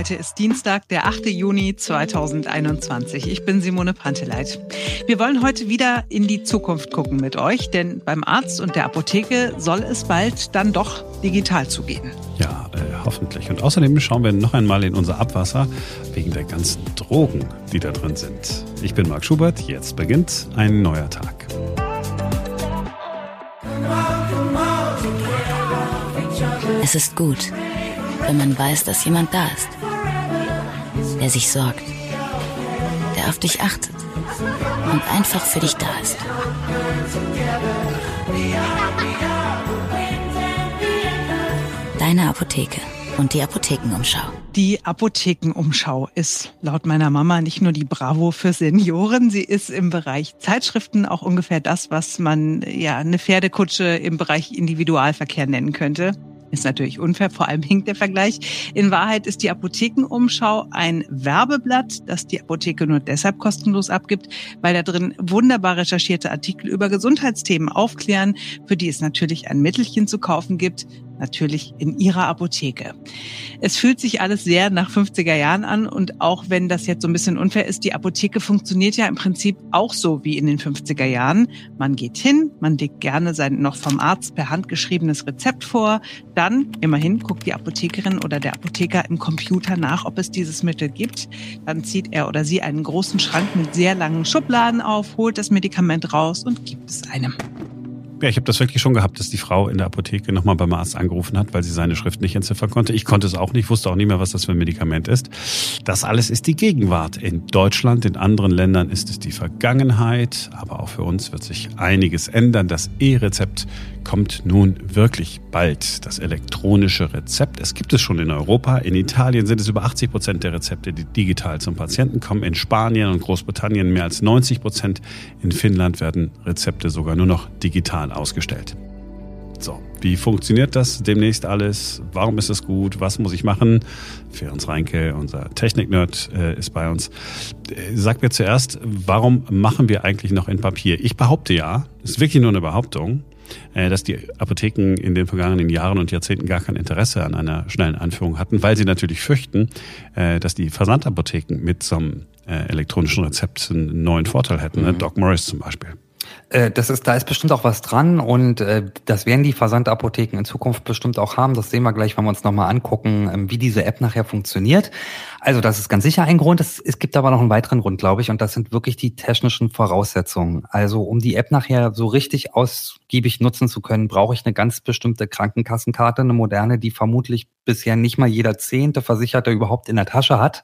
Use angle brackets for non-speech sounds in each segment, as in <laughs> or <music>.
Heute ist Dienstag, der 8. Juni 2021. Ich bin Simone Panteleit. Wir wollen heute wieder in die Zukunft gucken mit euch, denn beim Arzt und der Apotheke soll es bald dann doch digital zugehen. Ja, äh, hoffentlich. Und außerdem schauen wir noch einmal in unser Abwasser wegen der ganzen Drogen, die da drin sind. Ich bin Marc Schubert. Jetzt beginnt ein neuer Tag. Es ist gut, wenn man weiß, dass jemand da ist, der sich sorgt, der auf dich achtet und einfach für dich da ist. Deine Apotheke und die Apothekenumschau. Die Apothekenumschau ist laut meiner Mama nicht nur die Bravo für Senioren, sie ist im Bereich Zeitschriften auch ungefähr das, was man ja eine Pferdekutsche im Bereich Individualverkehr nennen könnte. Ist natürlich unfair, vor allem hinkt der Vergleich. In Wahrheit ist die Apothekenumschau ein Werbeblatt, das die Apotheke nur deshalb kostenlos abgibt, weil da drin wunderbar recherchierte Artikel über Gesundheitsthemen aufklären, für die es natürlich ein Mittelchen zu kaufen gibt, natürlich in ihrer Apotheke. Es fühlt sich alles sehr nach 50er Jahren an und auch wenn das jetzt so ein bisschen unfair ist, die Apotheke funktioniert ja im Prinzip auch so wie in den 50er Jahren. Man geht hin, man legt gerne sein noch vom Arzt per Hand geschriebenes Rezept vor, dann immerhin guckt die Apothekerin oder der Apotheker im Computer nach, ob es dieses Mittel gibt. Dann zieht er oder sie einen großen Schrank mit sehr langen Schubladen auf, holt das Medikament raus und gibt es einem. Ja, ich habe das wirklich schon gehabt, dass die Frau in der Apotheke nochmal beim Arzt angerufen hat, weil sie seine Schrift nicht entziffern konnte. Ich konnte es auch nicht, wusste auch nicht mehr, was das für ein Medikament ist. Das alles ist die Gegenwart. In Deutschland, in anderen Ländern ist es die Vergangenheit. Aber auch für uns wird sich einiges ändern. Das E-Rezept kommt nun wirklich bald. Das elektronische Rezept. Es gibt es schon in Europa. In Italien sind es über 80 Prozent der Rezepte, die digital zum Patienten kommen. In Spanien und Großbritannien mehr als 90 Prozent. In Finnland werden Rezepte sogar nur noch digital ausgestellt. So, wie funktioniert das demnächst alles? Warum ist es gut? Was muss ich machen? Ferenc Reinke, unser Technik-Nerd, äh, ist bei uns. Äh, sag mir zuerst, warum machen wir eigentlich noch in Papier? Ich behaupte ja, ist wirklich nur eine Behauptung, äh, dass die Apotheken in den vergangenen Jahren und Jahrzehnten gar kein Interesse an einer schnellen Anführung hatten, weil sie natürlich fürchten, dass die Versandapotheken mit so einem elektronischen Rezept einen neuen Vorteil hätten. Ne? Mhm. Doc Morris zum Beispiel. Äh, das ist, da ist bestimmt auch was dran und äh, das werden die Versandapotheken in Zukunft bestimmt auch haben. Das sehen wir gleich, wenn wir uns nochmal angucken, ähm, wie diese App nachher funktioniert. Also das ist ganz sicher ein Grund. Es, es gibt aber noch einen weiteren Grund, glaube ich, und das sind wirklich die technischen Voraussetzungen. Also um die App nachher so richtig ausgiebig nutzen zu können, brauche ich eine ganz bestimmte Krankenkassenkarte, eine moderne, die vermutlich bisher nicht mal jeder zehnte Versicherte überhaupt in der Tasche hat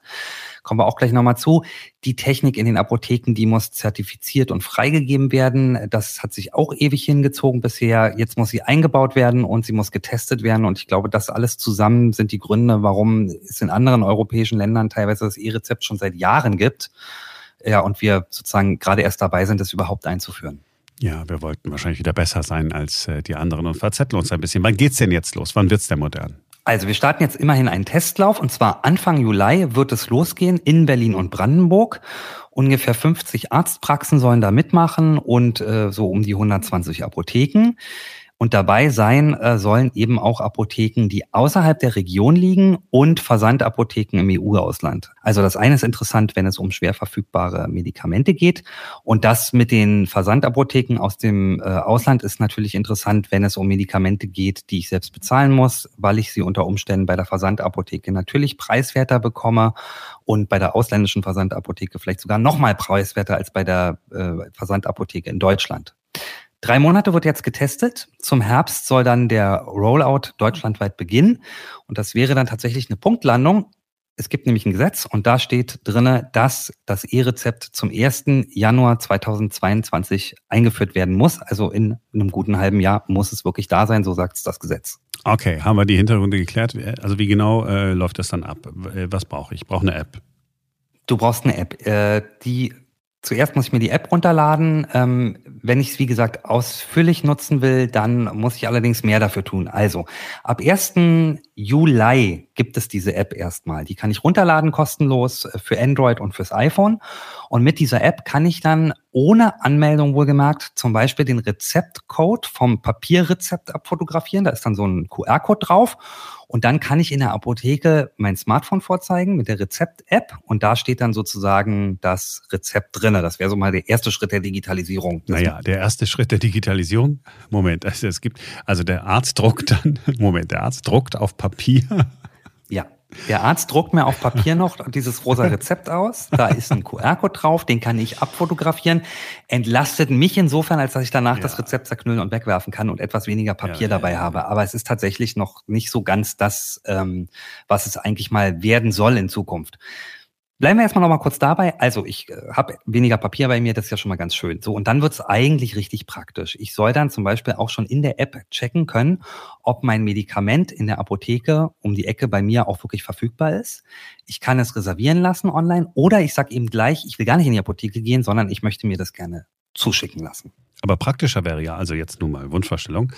kommen wir auch gleich nochmal zu. Die Technik in den Apotheken, die muss zertifiziert und freigegeben werden. Das hat sich auch ewig hingezogen bisher. Jetzt muss sie eingebaut werden und sie muss getestet werden. Und ich glaube, das alles zusammen sind die Gründe, warum es in anderen europäischen Ländern teilweise das E-Rezept schon seit Jahren gibt. Ja, und wir sozusagen gerade erst dabei sind, das überhaupt einzuführen. Ja, wir wollten wahrscheinlich wieder besser sein als äh, die anderen und verzetteln uns ein bisschen. Wann geht's denn jetzt los? Wann wird's denn modern? Also wir starten jetzt immerhin einen Testlauf und zwar Anfang Juli wird es losgehen in Berlin und Brandenburg. Ungefähr 50 Arztpraxen sollen da mitmachen und äh, so um die 120 Apotheken. Und dabei sein äh, sollen eben auch Apotheken, die außerhalb der Region liegen und Versandapotheken im EU-Ausland. Also das eine ist interessant, wenn es um schwer verfügbare Medikamente geht. Und das mit den Versandapotheken aus dem äh, Ausland ist natürlich interessant, wenn es um Medikamente geht, die ich selbst bezahlen muss, weil ich sie unter Umständen bei der Versandapotheke natürlich preiswerter bekomme und bei der ausländischen Versandapotheke vielleicht sogar noch mal preiswerter als bei der äh, Versandapotheke in Deutschland. Drei Monate wird jetzt getestet. Zum Herbst soll dann der Rollout deutschlandweit beginnen. Und das wäre dann tatsächlich eine Punktlandung. Es gibt nämlich ein Gesetz und da steht drinne, dass das E-Rezept zum 1. Januar 2022 eingeführt werden muss. Also in einem guten halben Jahr muss es wirklich da sein, so sagt es das Gesetz. Okay, haben wir die Hintergründe geklärt. Also wie genau äh, läuft das dann ab? Was brauche ich? Ich brauche eine App. Du brauchst eine App. Äh, die Zuerst muss ich mir die App runterladen. Ähm, wenn ich es, wie gesagt, ausführlich nutzen will, dann muss ich allerdings mehr dafür tun. Also, ab 1. Juli gibt es diese App erstmal. Die kann ich runterladen, kostenlos für Android und fürs iPhone. Und mit dieser App kann ich dann ohne Anmeldung wohlgemerkt zum Beispiel den Rezeptcode vom Papierrezept abfotografieren. Da ist dann so ein QR-Code drauf. Und dann kann ich in der Apotheke mein Smartphone vorzeigen mit der Rezept-App und da steht dann sozusagen das Rezept drinne. Das wäre so mal der erste Schritt der Digitalisierung. Naja, der erste Schritt der Digitalisierung. Moment, also <laughs> es gibt, also der Arzt druckt dann, <laughs> Moment, der Arzt druckt auf Papier. Ja, der Arzt druckt mir auf Papier noch dieses rosa Rezept aus. Da ist ein QR-Code drauf, den kann ich abfotografieren. Entlastet mich insofern, als dass ich danach ja. das Rezept zerknüllen und wegwerfen kann und etwas weniger Papier ja, dabei ja, habe. Aber es ist tatsächlich noch nicht so ganz das, ähm, was es eigentlich mal werden soll in Zukunft. Bleiben wir erstmal noch mal kurz dabei. Also ich äh, habe weniger Papier bei mir, das ist ja schon mal ganz schön. So, und dann wird's eigentlich richtig praktisch. Ich soll dann zum Beispiel auch schon in der App checken können, ob mein Medikament in der Apotheke um die Ecke bei mir auch wirklich verfügbar ist. Ich kann es reservieren lassen online oder ich sage eben gleich, ich will gar nicht in die Apotheke gehen, sondern ich möchte mir das gerne zuschicken lassen. Aber praktischer wäre ja, also jetzt nur mal Wunschvorstellung,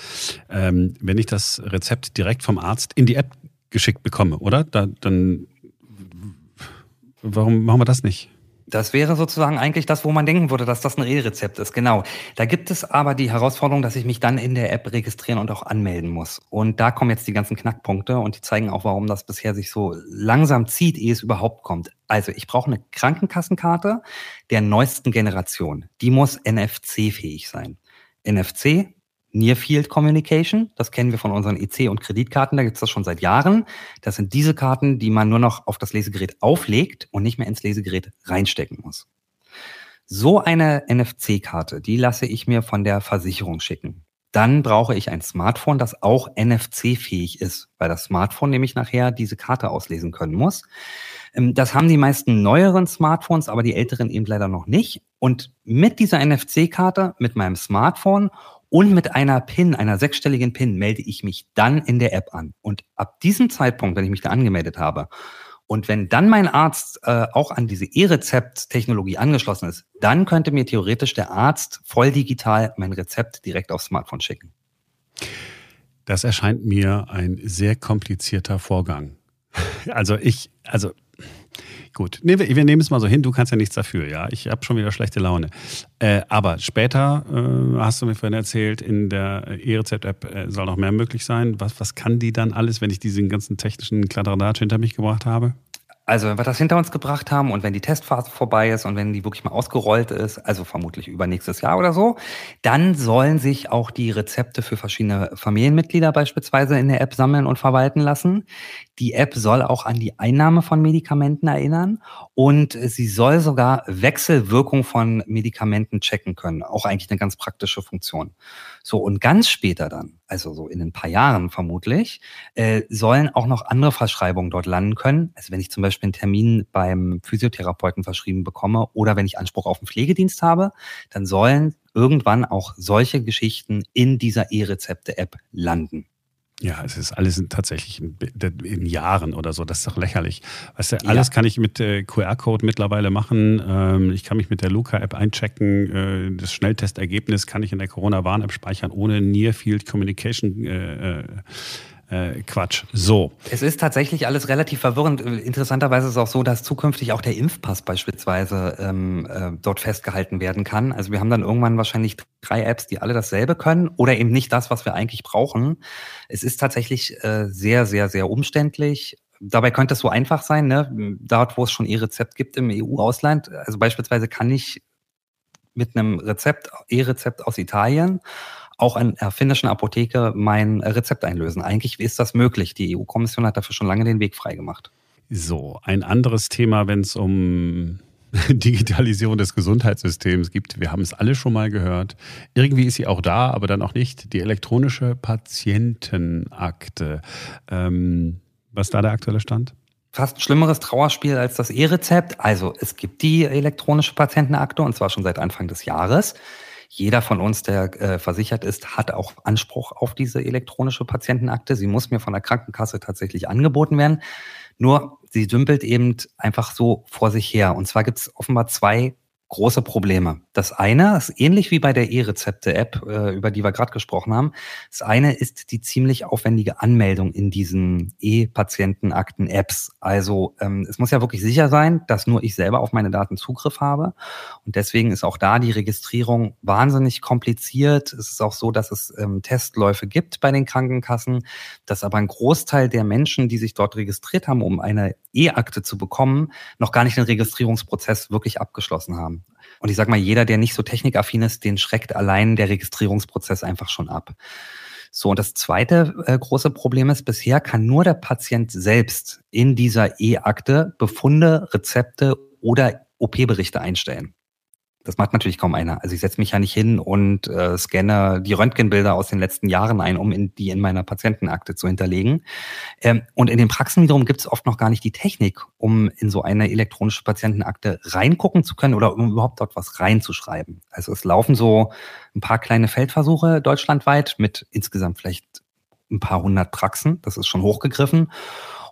ähm, wenn ich das Rezept direkt vom Arzt in die App geschickt bekomme, oder? Da, dann Warum machen wir das nicht? Das wäre sozusagen eigentlich das, wo man denken würde, dass das ein E-Rezept ist. Genau. Da gibt es aber die Herausforderung, dass ich mich dann in der App registrieren und auch anmelden muss. Und da kommen jetzt die ganzen Knackpunkte und die zeigen auch, warum das bisher sich so langsam zieht, ehe es überhaupt kommt. Also ich brauche eine Krankenkassenkarte der neuesten Generation. Die muss NFC-fähig sein. NFC Near Field Communication. Das kennen wir von unseren EC- und Kreditkarten. Da gibt es das schon seit Jahren. Das sind diese Karten, die man nur noch auf das Lesegerät auflegt und nicht mehr ins Lesegerät reinstecken muss. So eine NFC-Karte, die lasse ich mir von der Versicherung schicken. Dann brauche ich ein Smartphone, das auch NFC-fähig ist, weil das Smartphone nämlich nachher diese Karte auslesen können muss. Ähm, das haben die meisten neueren Smartphones, aber die älteren eben leider noch nicht. Und mit dieser NFC-Karte, mit meinem Smartphone und mit einer PIN, einer sechsstelligen PIN, melde ich mich dann in der App an. Und ab diesem Zeitpunkt, wenn ich mich da angemeldet habe, und wenn dann mein Arzt äh, auch an diese E-Rezept-Technologie angeschlossen ist, dann könnte mir theoretisch der Arzt voll digital mein Rezept direkt aufs Smartphone schicken. Das erscheint mir ein sehr komplizierter Vorgang. Also ich, also Gut, nee, wir, wir, nehmen es mal so hin, du kannst ja nichts dafür, ja. Ich habe schon wieder schlechte Laune. Äh, aber später, äh, hast du mir vorhin erzählt, in der E-Rezept-App äh, soll noch mehr möglich sein. Was, was kann die dann alles, wenn ich diesen ganzen technischen Kladderadatsch hinter mich gebracht habe? Also wenn wir das hinter uns gebracht haben und wenn die Testphase vorbei ist und wenn die wirklich mal ausgerollt ist, also vermutlich übernächstes Jahr oder so, dann sollen sich auch die Rezepte für verschiedene Familienmitglieder beispielsweise in der App sammeln und verwalten lassen. Die App soll auch an die Einnahme von Medikamenten erinnern und sie soll sogar Wechselwirkung von Medikamenten checken können. Auch eigentlich eine ganz praktische Funktion. So, und ganz später dann, also so in ein paar Jahren vermutlich, äh, sollen auch noch andere Verschreibungen dort landen können. Also wenn ich zum Beispiel einen Termin beim Physiotherapeuten verschrieben bekomme oder wenn ich Anspruch auf einen Pflegedienst habe, dann sollen irgendwann auch solche Geschichten in dieser E-Rezepte-App landen. Ja, es ist alles tatsächlich in, Jahren oder so. Das ist doch lächerlich. Weißt du, alles ja. kann ich mit äh, QR-Code mittlerweile machen. Ähm, ich kann mich mit der Luca-App einchecken. Äh, das Schnelltestergebnis kann ich in der Corona-Warn-App speichern, ohne Near Field Communication äh, äh Quatsch. So. Es ist tatsächlich alles relativ verwirrend. Interessanterweise ist es auch so, dass zukünftig auch der Impfpass beispielsweise ähm, äh, dort festgehalten werden kann. Also wir haben dann irgendwann wahrscheinlich drei Apps, die alle dasselbe können oder eben nicht das, was wir eigentlich brauchen. Es ist tatsächlich äh, sehr, sehr, sehr umständlich. Dabei könnte es so einfach sein, ne? dort, wo es schon E-Rezept gibt im EU-Ausland. Also beispielsweise kann ich mit einem Rezept, E-Rezept aus Italien auch an der finnischen Apotheke mein Rezept einlösen. Eigentlich ist das möglich. Die EU-Kommission hat dafür schon lange den Weg freigemacht. So, ein anderes Thema, wenn es um <laughs> Digitalisierung des Gesundheitssystems gibt. Wir haben es alle schon mal gehört. Irgendwie ist sie auch da, aber dann auch nicht. Die elektronische Patientenakte. Ähm, was da der aktuelle Stand? Fast ein schlimmeres Trauerspiel als das E-Rezept. Also es gibt die elektronische Patientenakte und zwar schon seit Anfang des Jahres. Jeder von uns, der äh, versichert ist, hat auch Anspruch auf diese elektronische Patientenakte. Sie muss mir von der Krankenkasse tatsächlich angeboten werden. Nur sie dümpelt eben einfach so vor sich her. Und zwar gibt es offenbar zwei große Probleme. Das eine ist ähnlich wie bei der E-Rezepte-App, äh, über die wir gerade gesprochen haben. Das eine ist die ziemlich aufwendige Anmeldung in diesen E-Patientenakten-Apps. Also ähm, es muss ja wirklich sicher sein, dass nur ich selber auf meine Daten Zugriff habe. Und deswegen ist auch da die Registrierung wahnsinnig kompliziert. Es ist auch so, dass es ähm, Testläufe gibt bei den Krankenkassen, dass aber ein Großteil der Menschen, die sich dort registriert haben, um eine E-Akte zu bekommen, noch gar nicht den Registrierungsprozess wirklich abgeschlossen haben. Und ich sage mal, jeder, der nicht so technikaffin ist, den schreckt allein der Registrierungsprozess einfach schon ab. So, und das zweite äh, große Problem ist, bisher kann nur der Patient selbst in dieser E-Akte Befunde, Rezepte oder OP-Berichte einstellen. Das macht natürlich kaum einer. Also ich setze mich ja nicht hin und äh, scanne die Röntgenbilder aus den letzten Jahren ein, um in, die in meiner Patientenakte zu hinterlegen. Ähm, und in den Praxen wiederum gibt es oft noch gar nicht die Technik, um in so eine elektronische Patientenakte reingucken zu können oder um überhaupt dort was reinzuschreiben. Also es laufen so ein paar kleine Feldversuche deutschlandweit mit insgesamt vielleicht ein paar hundert Praxen. Das ist schon hochgegriffen.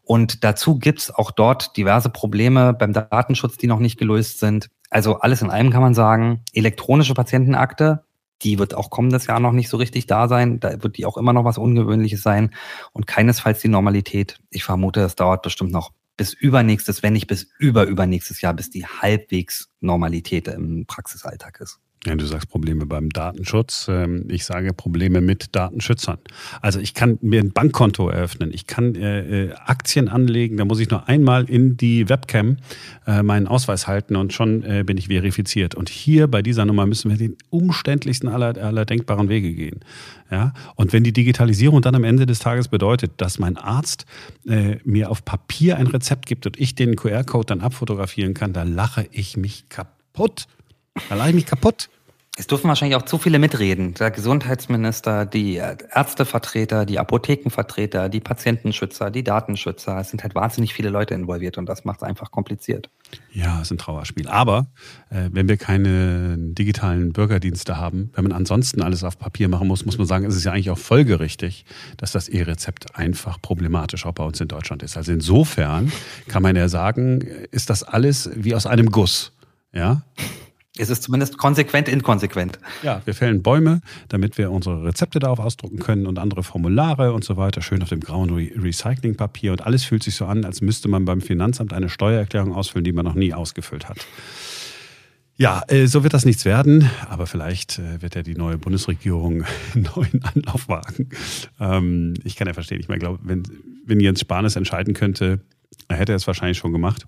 Und dazu gibt's auch dort diverse Probleme beim Datenschutz, die noch nicht gelöst sind. Also alles in allem kann man sagen, elektronische Patientenakte, die wird auch kommendes Jahr noch nicht so richtig da sein. Da wird die auch immer noch was Ungewöhnliches sein und keinesfalls die Normalität. Ich vermute, es dauert bestimmt noch bis übernächstes, wenn nicht bis überübernächstes Jahr, bis die halbwegs Normalität im Praxisalltag ist. Ja, du sagst Probleme beim Datenschutz. Ähm, ich sage Probleme mit Datenschützern. Also ich kann mir ein Bankkonto eröffnen, ich kann äh, äh, Aktien anlegen, da muss ich nur einmal in die Webcam äh, meinen Ausweis halten und schon bin ich verifiziert. Und hier bei dieser Nummer müssen wir den umständlichsten aller, aller denkbaren Wege gehen. Ja? Und wenn die Digitalisierung dann am Ende des Tages bedeutet, dass mein Arzt mir auf Papier ein Rezept gibt und ich den QR-Code dann abfotografieren kann, da lache ich mich kaputt. Da lache ich mich kaputt. Es dürfen wahrscheinlich auch zu viele mitreden. Der Gesundheitsminister, die Ärztevertreter, die Apothekenvertreter, die Patientenschützer, die Datenschützer. Es sind halt wahnsinnig viele Leute involviert und das macht es einfach kompliziert. Ja, es ist ein Trauerspiel. Aber äh, wenn wir keine digitalen Bürgerdienste haben, wenn man ansonsten alles auf Papier machen muss, muss man sagen, ist es ja eigentlich auch folgerichtig, dass das E-Rezept einfach problematisch auch bei uns in Deutschland ist. Also insofern kann man ja sagen, ist das alles wie aus einem Guss. Ja, es ist zumindest konsequent inkonsequent. Ja, wir fällen Bäume, damit wir unsere Rezepte darauf ausdrucken können und andere Formulare und so weiter, schön auf dem grauen Re Recyclingpapier. Und alles fühlt sich so an, als müsste man beim Finanzamt eine Steuererklärung ausfüllen, die man noch nie ausgefüllt hat. Ja, äh, so wird das nichts werden, aber vielleicht äh, wird ja die neue Bundesregierung <laughs> einen neuen Anlauf wagen. Ähm, ich kann ja verstehen, ich meine, glaube, wenn, wenn Jens Spahn es entscheiden könnte, er hätte es wahrscheinlich schon gemacht.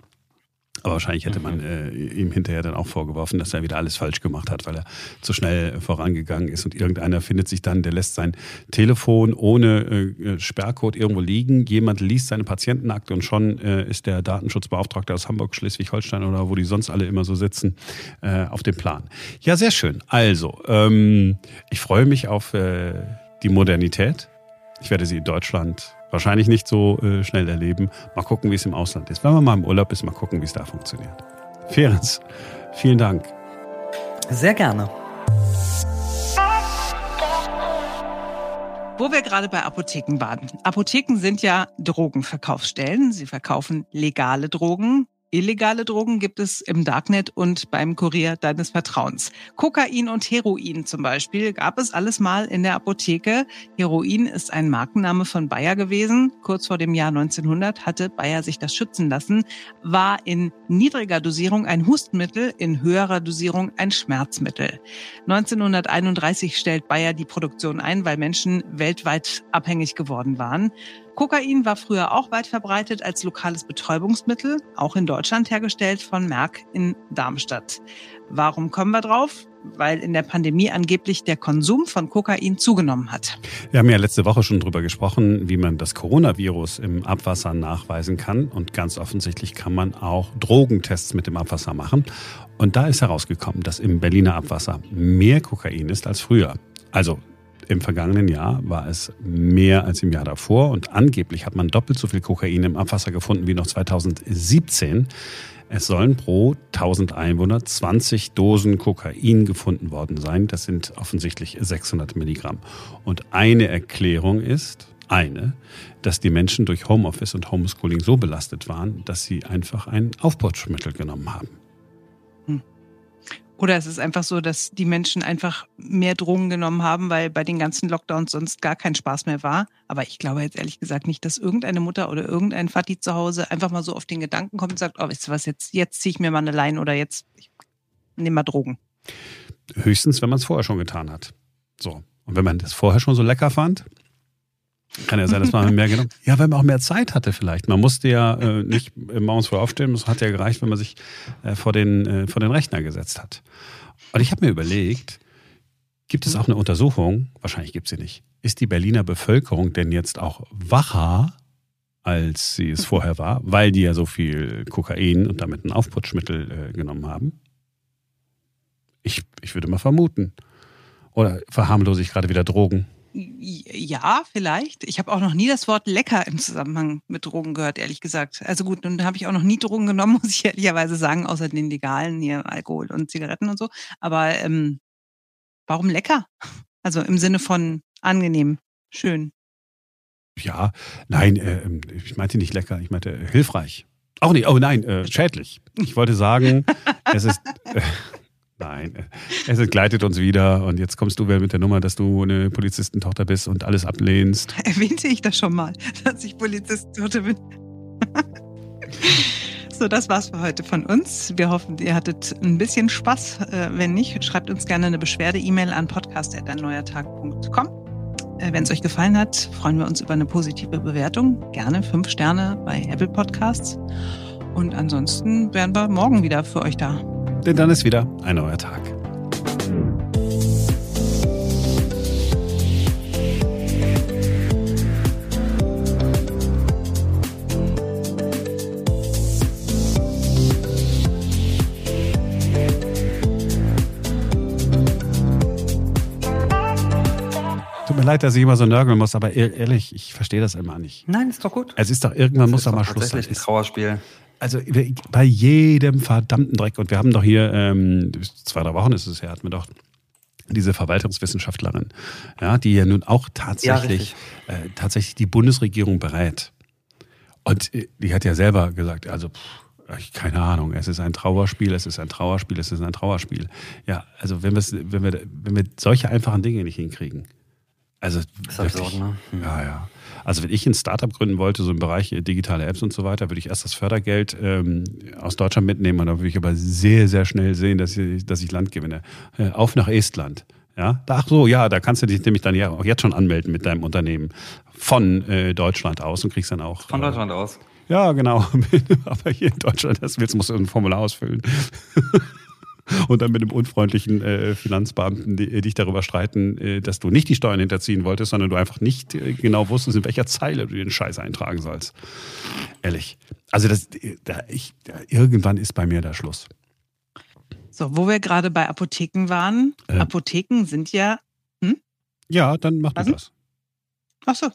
Aber wahrscheinlich hätte man mhm. äh, ihm hinterher dann auch vorgeworfen, dass er wieder alles falsch gemacht hat, weil er zu schnell vorangegangen ist. Und irgendeiner findet sich dann, der lässt sein Telefon ohne äh, Sperrcode irgendwo liegen. Jemand liest seine Patientenakte und schon äh, ist der Datenschutzbeauftragte aus Hamburg, Schleswig-Holstein oder wo die sonst alle immer so sitzen, äh, auf dem Plan. Ja, sehr schön. Also, ähm, ich freue mich auf äh, die Modernität. Ich werde sie in Deutschland wahrscheinlich nicht so äh, schnell erleben. Mal gucken, wie es im Ausland ist. Wenn man mal im Urlaub ist, mal gucken, wie es da funktioniert. Ferenc, vielen Dank. Sehr gerne. Wo wir gerade bei Apotheken waren. Apotheken sind ja Drogenverkaufsstellen. Sie verkaufen legale Drogen, Illegale Drogen gibt es im Darknet und beim Kurier deines Vertrauens. Kokain und Heroin zum Beispiel gab es alles mal in der Apotheke. Heroin ist ein Markenname von Bayer gewesen. Kurz vor dem Jahr 1900 hatte Bayer sich das schützen lassen, war in niedriger Dosierung ein Hustenmittel, in höherer Dosierung ein Schmerzmittel. 1931 stellt Bayer die Produktion ein, weil Menschen weltweit abhängig geworden waren. Kokain war früher auch weit verbreitet als lokales Betäubungsmittel, auch in Deutschland hergestellt von Merck in Darmstadt. Warum kommen wir drauf? Weil in der Pandemie angeblich der Konsum von Kokain zugenommen hat. Wir haben ja letzte Woche schon drüber gesprochen, wie man das Coronavirus im Abwasser nachweisen kann. Und ganz offensichtlich kann man auch Drogentests mit dem Abwasser machen. Und da ist herausgekommen, dass im Berliner Abwasser mehr Kokain ist als früher. Also im vergangenen Jahr war es mehr als im Jahr davor und angeblich hat man doppelt so viel Kokain im Abwasser gefunden wie noch 2017. Es sollen pro 1000 Einwohner 20 Dosen Kokain gefunden worden sein. Das sind offensichtlich 600 Milligramm. Und eine Erklärung ist, eine, dass die Menschen durch Homeoffice und Homeschooling so belastet waren, dass sie einfach ein Aufputschmittel genommen haben. Oder es ist einfach so, dass die Menschen einfach mehr Drogen genommen haben, weil bei den ganzen Lockdowns sonst gar kein Spaß mehr war. Aber ich glaube jetzt ehrlich gesagt nicht, dass irgendeine Mutter oder irgendein Vati zu Hause einfach mal so auf den Gedanken kommt und sagt, oh, weißt du was, jetzt, jetzt ziehe ich mir mal eine Leine oder jetzt nehme mal Drogen. Höchstens, wenn man es vorher schon getan hat. So. Und wenn man das vorher schon so lecker fand, kann ja sein, dass man mehr genommen Ja, weil man auch mehr Zeit hatte vielleicht. Man musste ja äh, nicht morgens früh aufstehen. Es hat ja gereicht, wenn man sich äh, vor, den, äh, vor den Rechner gesetzt hat. Und ich habe mir überlegt, gibt es auch eine Untersuchung, wahrscheinlich gibt es sie nicht, ist die Berliner Bevölkerung denn jetzt auch wacher, als sie es vorher war, weil die ja so viel Kokain und damit ein Aufputschmittel äh, genommen haben? Ich, ich würde mal vermuten. Oder verharmlose ich gerade wieder Drogen? Ja, vielleicht. Ich habe auch noch nie das Wort lecker im Zusammenhang mit Drogen gehört, ehrlich gesagt. Also gut, nun habe ich auch noch nie Drogen genommen, <laughs> muss ich ehrlicherweise sagen, außer den legalen hier Alkohol und Zigaretten und so. Aber ähm, warum lecker? Also im Sinne von angenehm, schön. Ja, nein, äh, ich meinte nicht lecker, ich meinte hilfreich. Auch nicht, oh nein, äh, schädlich. Ich wollte sagen, <laughs> es ist. Äh, Nein, es entgleitet uns wieder und jetzt kommst du wieder mit der Nummer, dass du eine Polizistentochter bist und alles ablehnst. <laughs> Erwähnte ich das schon mal, dass ich Polizistentochter bin? <laughs> so, das war's für heute von uns. Wir hoffen, ihr hattet ein bisschen Spaß. Äh, wenn nicht, schreibt uns gerne eine Beschwerde-E-Mail an podcast.erneuertag.com. Äh, wenn es euch gefallen hat, freuen wir uns über eine positive Bewertung. Gerne fünf Sterne bei Apple Podcasts. Und ansonsten wären wir morgen wieder für euch da denn dann ist wieder ein neuer Tag. Tut mir leid, dass ich immer so nörgeln muss, aber ehrlich, ich verstehe das immer nicht. Nein, ist doch gut. Es ist doch, irgendwann das muss doch mal Schluss sein. Das ist ein Trauerspiel also bei jedem verdammten Dreck, und wir haben doch hier, ähm, zwei, drei Wochen ist es her, hatten wir doch diese Verwaltungswissenschaftlerin, ja, die ja nun auch tatsächlich, ja, äh, tatsächlich die Bundesregierung berät. Und äh, die hat ja selber gesagt, also pff, keine Ahnung, es ist ein Trauerspiel, es ist ein Trauerspiel, es ist ein Trauerspiel. Ja, also wenn, wenn, wir, wenn wir solche einfachen Dinge nicht hinkriegen, also das ist wirklich, absurd, ne? Hm. Ja, ja. Also wenn ich ein Startup gründen wollte, so im Bereich digitale Apps und so weiter, würde ich erst das Fördergeld ähm, aus Deutschland mitnehmen und dann würde ich aber sehr, sehr schnell sehen, dass ich, dass ich Land gewinne. Äh, auf nach Estland. Ja, ach so, ja, da kannst du dich nämlich dann ja auch jetzt schon anmelden mit deinem Unternehmen von äh, Deutschland aus und kriegst dann auch. Von Deutschland äh, aus. Ja, genau. <laughs> aber hier in Deutschland, das willst, musst du ein Formular ausfüllen <laughs> <laughs> und dann mit einem unfreundlichen äh, Finanzbeamten die, dich darüber streiten, äh, dass du nicht die Steuern hinterziehen wolltest, sondern du einfach nicht äh, genau wusstest, in welcher Zeile du den Scheiß eintragen sollst. Ehrlich. Also das, da, ich, da, irgendwann ist bei mir der Schluss. So, wo wir gerade bei Apotheken waren. Äh. Apotheken sind ja. Hm? Ja, dann mach du das. Ach so.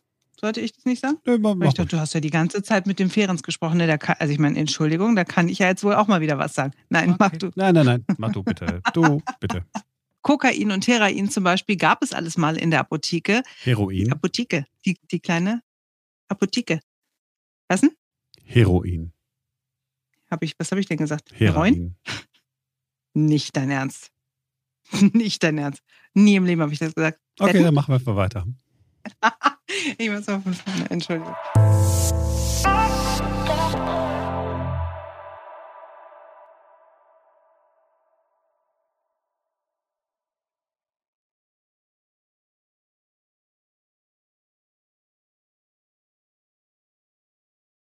Sollte ich das nicht sagen? Nee, mach ich dachte, du hast ja die ganze Zeit mit dem Ferenz gesprochen. Ne? Kann, also ich meine, Entschuldigung, da kann ich ja jetzt wohl auch mal wieder was sagen. Nein, okay. mach du. Nein, nein, nein, mach du bitte. Du, <laughs> bitte. Kokain und Heroin zum Beispiel gab es alles mal in der Apotheke. Heroin? Die Apotheke, die, die kleine Apotheke. Was denn? Heroin. Hab ich, was habe ich denn gesagt? Heroin? <laughs> Nicht dein Ernst. <laughs> Nicht dein Ernst. Nie im Leben habe ich das gesagt. Okay, Hätten? dann machen wir mal weiter. Ich muss mal von vorne, Entschuldigung.